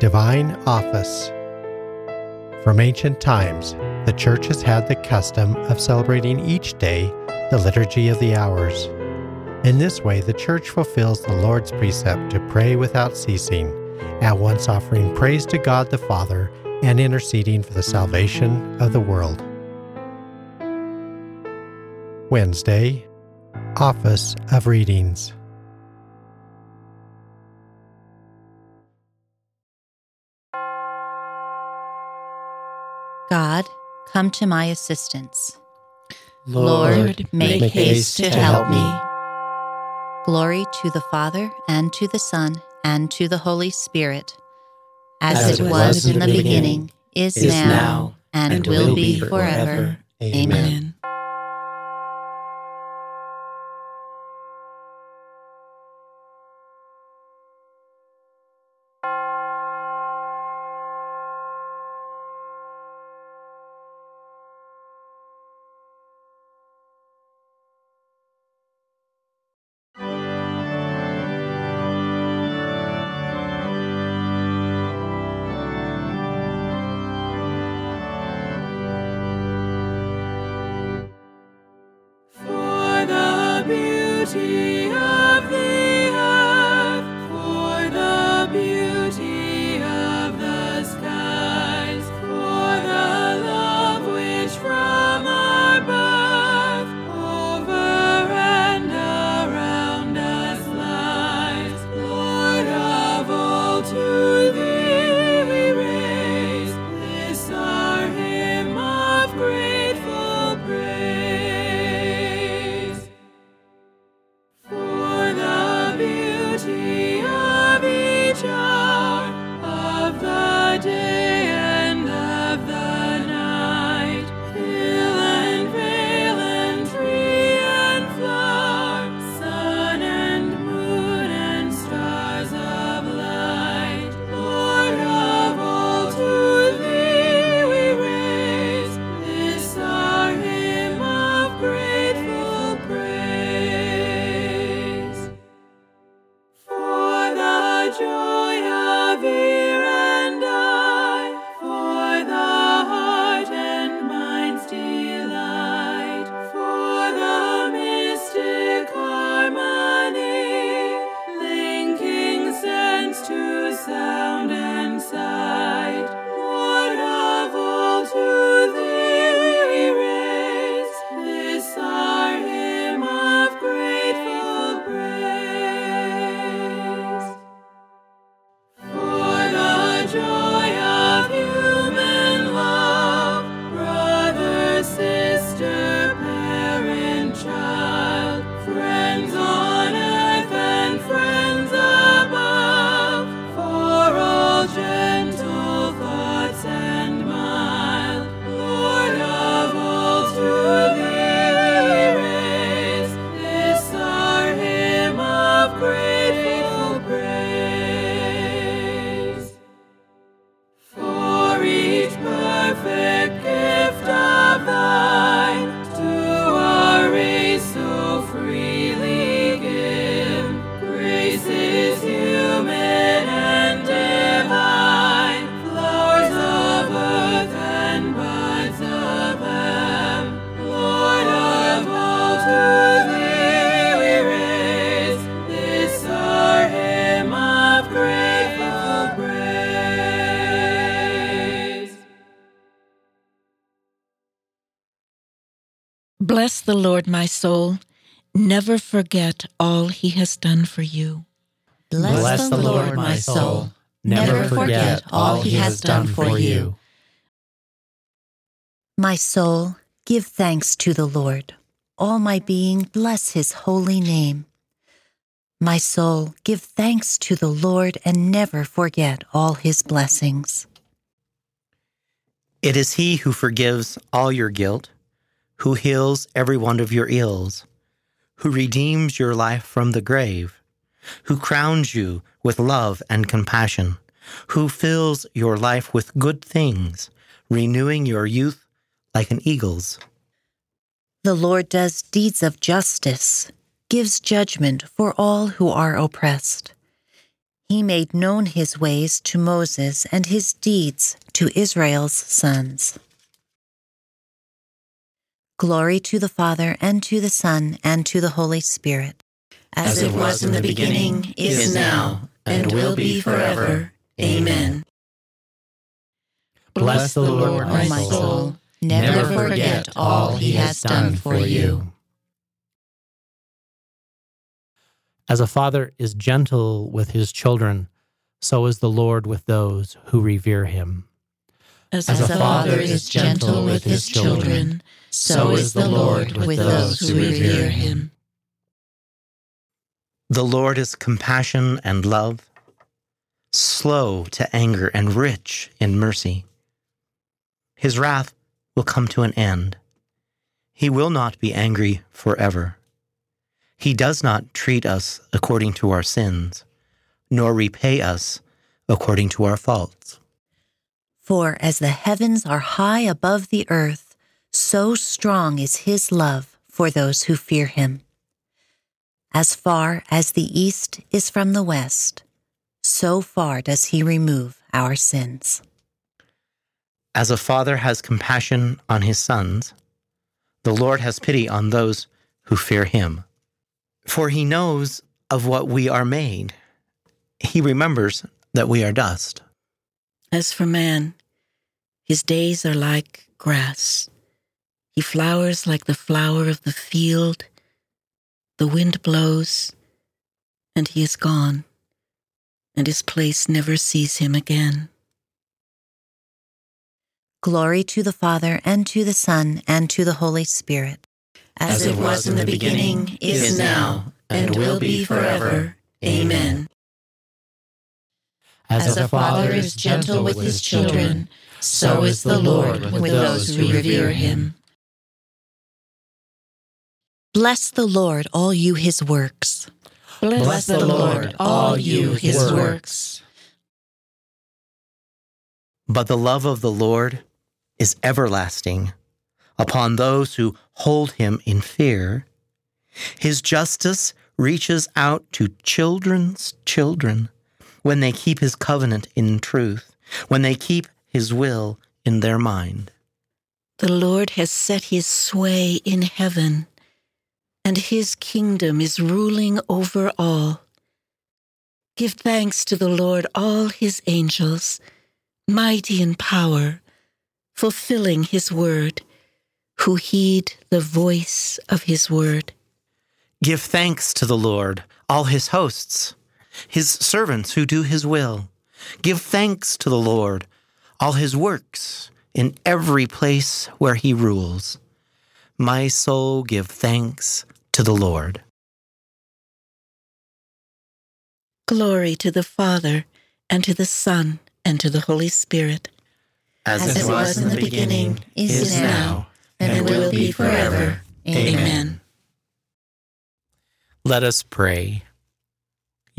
Divine Office. From ancient times, the Church has had the custom of celebrating each day the Liturgy of the Hours. In this way, the Church fulfills the Lord's precept to pray without ceasing, at once offering praise to God the Father and interceding for the salvation of the world. Wednesday, Office of Readings. God, come to my assistance. Lord, make, haste to help me. Glory to the Father, and to the Son, and to the Holy Spirit, as, As it was in the beginning, is, is now, now, and, will be forever. Amen. Amen. Bless the Lord, my soul. Never forget all he has done for you. Bless, the Lord, my soul. Never forget all he has done for you. My soul, give thanks to the Lord. All my being, bless his holy name. My soul, give thanks to the Lord and never forget all his blessings. It is he who forgives all your guilt, who heals every one of your ills, who redeems your life from the grave, who crowns you with love and compassion, who fills your life with good things, renewing your youth like an eagle's. The Lord does deeds of justice, gives judgment for all who are oppressed. He made known his ways to Moses and his deeds to Israel's sons. Glory to the Father, and to the Son, and to the Holy Spirit. As it was in the beginning, is now, and will be forever. Amen. Bless the Lord, my oh, soul. Never forget all he has done for you. As a father is gentle with his children, so is the Lord with those who revere him. As, As a father is gentle with his children, so is the Lord with those who revere him. The Lord is compassion and love, slow to anger and rich in mercy. His wrath will come to an end. He will not be angry forever. He does not treat us according to our sins, nor repay us according to our faults. For as the heavens are high above the earth, so strong is his love for those who fear him. As far as the east is from the west, so far does he remove our sins. As a father has compassion on his sons, the Lord has pity on those who fear him. For he knows of what we are made. He remembers that we are dust. As for man, his days are like grass. He flowers like the flower of the field. The wind blows, and he is gone, and his place never sees him again. Glory to the Father, and to the Son, and to the Holy Spirit. As it was in the beginning, is now, and will be forever. Amen. As a father is gentle with his children, so is the Lord with those who revere him. Bless the Lord, all you his works. Bless the Lord, all you his works. But the love of the Lord is everlasting upon those who hold him in fear. His justice reaches out to children's children when they keep his covenant in truth, when they keep his will in their mind. The Lord has set his sway in heaven, and his kingdom is ruling over all. Give thanks to the Lord, all his angels, mighty in power, fulfilling his word, who heed the voice of his word. Give thanks to the Lord, all his hosts, his servants who do his will. Give thanks to the Lord, all his works, in every place where he rules. My soul, give thanks to the Lord. Glory to the Father, and to the Son, and to the Holy Spirit. As it was in the beginning, is now, and will be forever. Amen. Let us pray.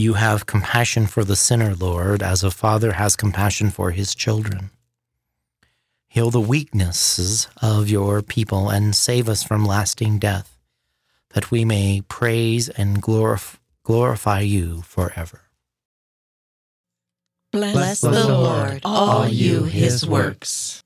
You have compassion for the sinner, Lord, as a father has compassion for his children. Heal the weaknesses of your people and save us from lasting death, that we may praise and glorif- glorify you forever. Bless, Bless the Lord, all you his works.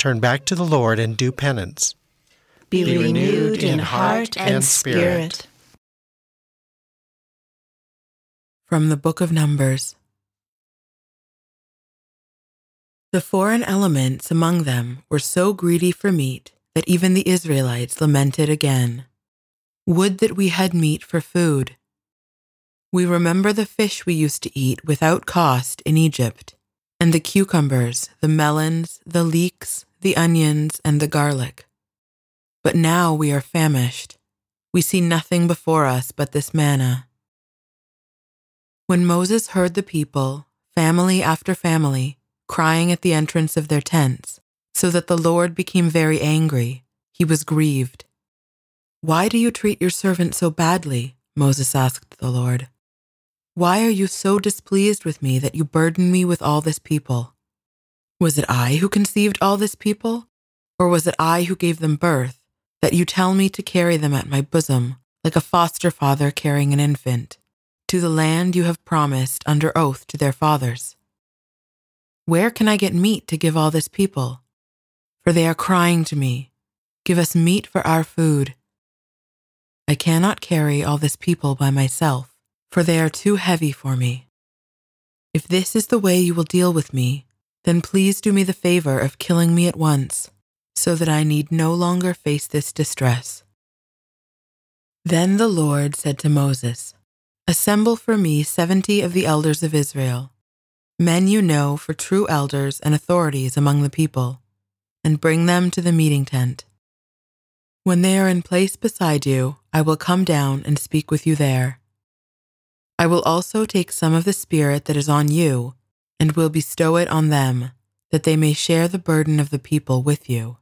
Turn back to the Lord and do penance. Be, Be renewed in heart and, and spirit. spirit. From the Book of Numbers. The foreign elements among them were so greedy for meat that even the Israelites lamented again. Would that we had meat for food. We remember the fish we used to eat without cost in Egypt, and the cucumbers, the melons, the leeks, the onions, and the garlic. But now we are famished. We see nothing before us but this manna. When Moses heard the people, family after family, crying at the entrance of their tents, so that the Lord became very angry. He was grieved. Why do you treat your servant so badly? Moses asked the Lord. Why are you so displeased with me that you burden me with all this people? Was it I who conceived all this people? Or was it I who gave them birth, that you tell me to carry them at my bosom, like a foster father carrying an infant, to the land you have promised under oath to their fathers? Where can I get meat to give all this people? For they are crying to me, Give us meat for our food. I cannot carry all this people by myself, for they are too heavy for me. If this is the way you will deal with me, then please do me the favor of killing me at once, so that I need no longer face this distress. Then the Lord said to Moses, Assemble for me seventy of the elders of Israel, men you know for true elders and authorities among the people, and bring them to the meeting tent. When they are in place beside you, I will come down and speak with you there. I will also take some of the Spirit that is on you and will bestow it on them, that they may share the burden of the people with you.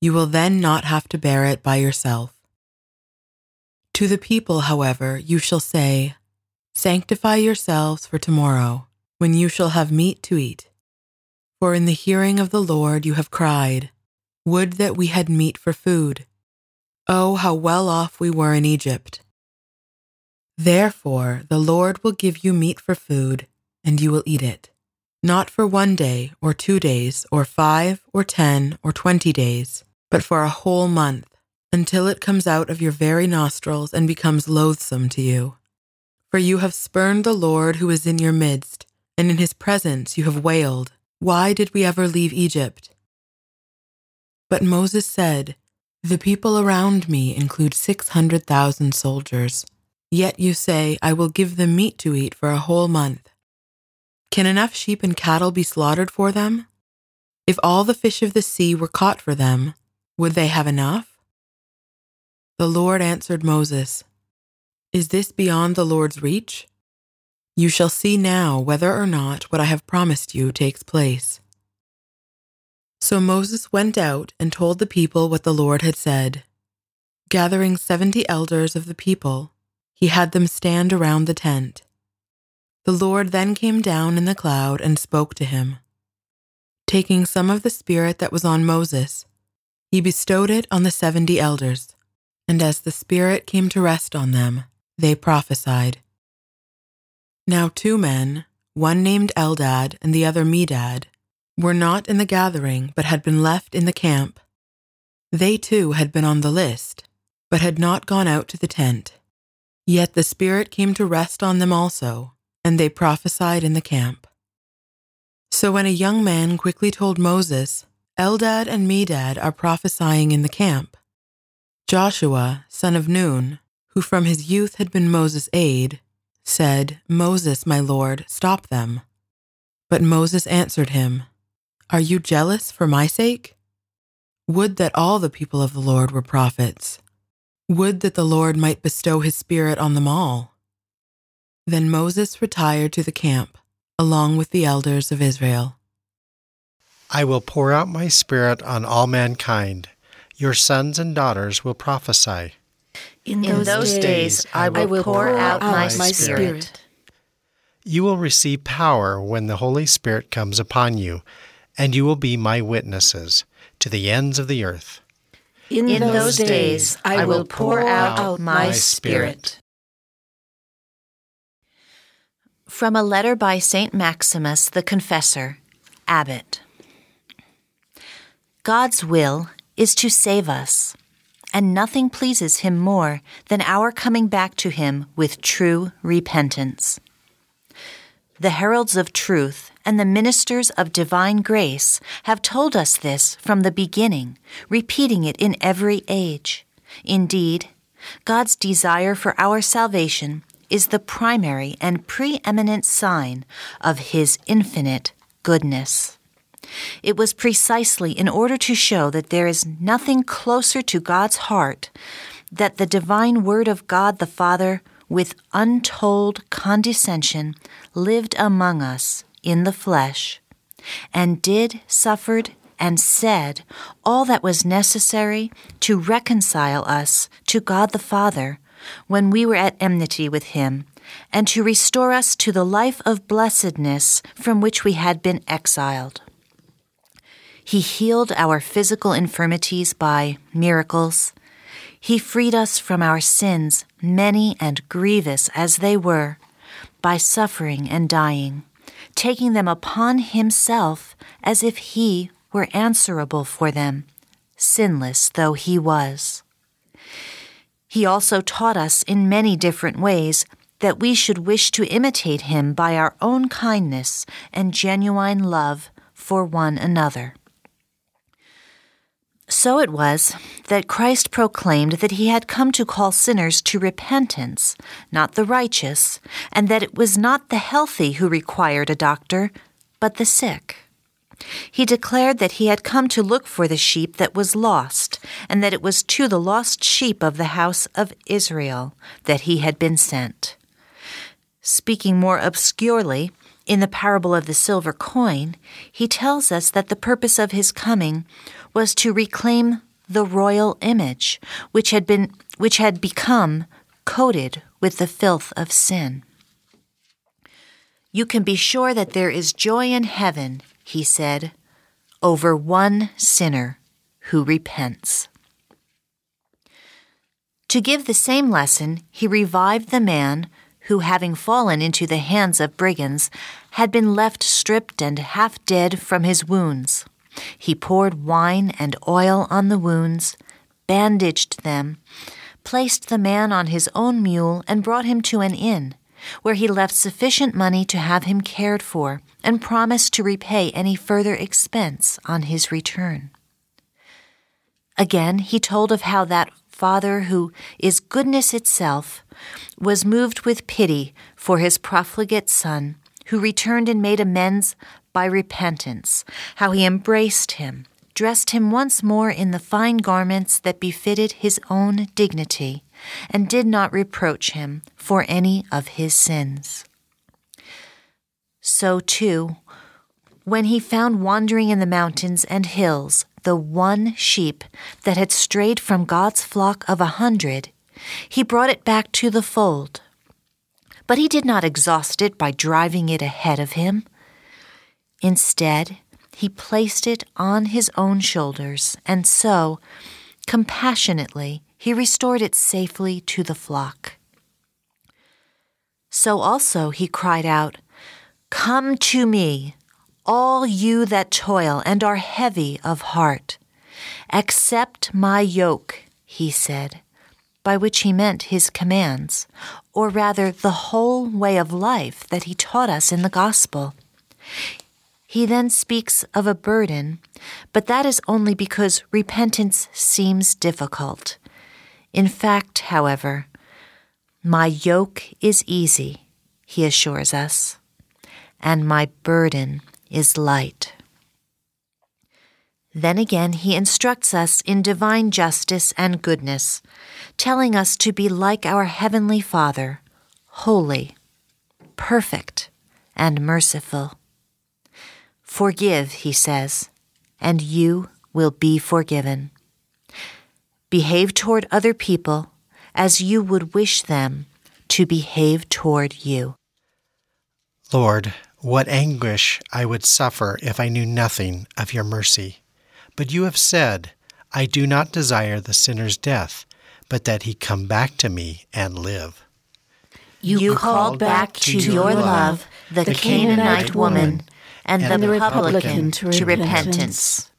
You will then not have to bear it by yourself. To the people, however, you shall say, Sanctify yourselves for tomorrow, when you shall have meat to eat. For in the hearing of the Lord you have cried, Would that we had meat for food. Oh, how well off we were in Egypt. Therefore, the Lord will give you meat for food, and you will eat it, not for one day, or two days, or five, or ten, or twenty days, but for a whole month, until it comes out of your very nostrils and becomes loathsome to you. For you have spurned the Lord who is in your midst, and in his presence you have wailed, Why did we ever leave Egypt? But Moses said, The people around me include six hundred thousand soldiers. Yet you say, I will give them meat to eat for a whole month. Can enough sheep and cattle be slaughtered for them? If all the fish of the sea were caught for them, would they have enough? The Lord answered Moses, Is this beyond the Lord's reach? You shall see now whether or not what I have promised you takes place. So Moses went out and told the people what the Lord had said. Gathering seventy elders of the people, he had them stand around the tent. The Lord then came down in the cloud and spoke to him. Taking some of the Spirit that was on Moses, he bestowed it on the seventy elders, and as the Spirit came to rest on them, they prophesied. Now two men, one named Eldad and the other Medad, were not in the gathering but had been left in the camp. They too had been on the list, but had not gone out to the tent. Yet the Spirit came to rest on them also, and they prophesied in the camp. So when a young man quickly told Moses, Eldad and Medad are prophesying in the camp, Joshua, son of Nun, who from his youth had been Moses' aide, said, Moses, my lord, stop them. But Moses answered him, Are you jealous for my sake? Would that all the people of the Lord were prophets. Would that the Lord might bestow his Spirit on them all. Then Moses retired to the camp, along with the elders of Israel. I will pour out my Spirit on all mankind. Your sons and daughters will prophesy. In, In those days I will pour out my Spirit. You will receive power when the Holy Spirit comes upon you, and you will be my witnesses to the ends of the earth. In, In those days I will pour out my Spirit. From a letter by St. Maximus the Confessor, Abbot. God's will is to save us, and nothing pleases him more than our coming back to him with true repentance. The heralds of truth and the ministers of divine grace have told us this from the beginning, repeating it in every age. Indeed, God's desire for our salvation is the primary and preeminent sign of His infinite goodness. It was precisely in order to show that there is nothing closer to God's heart that the divine Word of God the Father, with untold condescension, lived among us in the flesh, and did, suffered, and said all that was necessary to reconcile us to God the Father when we were at enmity with him, and to restore us to the life of blessedness from which we had been exiled. He healed our physical infirmities by miracles. He freed us from our sins, many and grievous as they were, by suffering and dying, taking them upon himself as if he were answerable for them, sinless though he was. He also taught us in many different ways that we should wish to imitate him by our own kindness and genuine love for one another. So it was that Christ proclaimed that he had come to call sinners to repentance, not the righteous, and that it was not the healthy who required a doctor, but the sick. He declared that he had come to look for the sheep that was lost, and that it was to the lost sheep of the house of Israel that he had been sent. Speaking more obscurely, in the parable of the silver coin, he tells us that the purpose of his coming was to reclaim the royal image, which had been which had become coated with the filth of sin. You can be sure that there is joy in heaven, he said, over one sinner who repents. To give the same lesson, he revived the man who, having fallen into the hands of brigands, had been left stripped and half dead from his wounds. He poured wine and oil on the wounds, bandaged them, placed the man on his own mule, and brought him to an inn, where he left sufficient money to have him cared for, and promised to repay any further expense on his return. Again, he told of how that Father, who is goodness itself, was moved with pity for his profligate son, who returned and made amends by repentance, how he embraced him, dressed him once more in the fine garments that befitted his own dignity, and did not reproach him for any of his sins. So, too, when he found wandering in the mountains and hills the one sheep that had strayed from God's flock of a hundred, he brought it back to the fold. But he did not exhaust it by driving it ahead of him. Instead, he placed it on his own shoulders, and so, compassionately, he restored it safely to the flock. So also he cried out, Come to me, all you that toil and are heavy of heart. Accept my yoke, he said, by which he meant his commands, or rather the whole way of life that he taught us in the gospel. He then speaks of a burden, but that is only because repentance seems difficult. In fact, however, my yoke is easy, he assures us, and my burden is light. Then again, he instructs us in divine justice and goodness, telling us to be like our Heavenly Father, holy, perfect, and merciful. Forgive, he says, and you will be forgiven. Behave toward other people as you would wish them to behave toward you. Lord, what anguish I would suffer if I knew nothing of your mercy. But you have said, I do not desire the sinner's death, but that he come back to me and live. You, you called back to your love the, the Canaanite woman and, and the, the publican to repentance.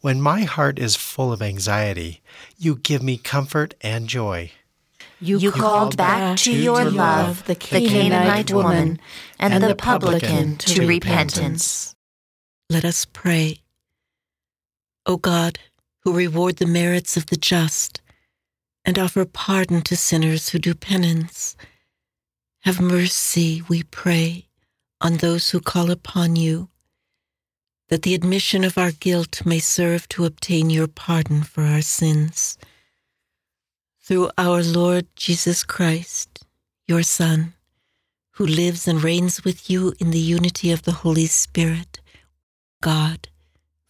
When my heart is full of anxiety, you give me comfort and joy. You, you called back to your love the Canaanite woman and, and the publican to repentance. Let us pray. O God, who reward the merits of the just and offer pardon to sinners who do penance, have mercy, we pray, on those who call upon you, that the admission of our guilt may serve to obtain your pardon for our sins. Through our Lord Jesus Christ, your Son, who lives and reigns with you in the unity of the Holy Spirit, God,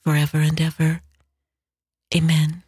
forever and ever. Amen.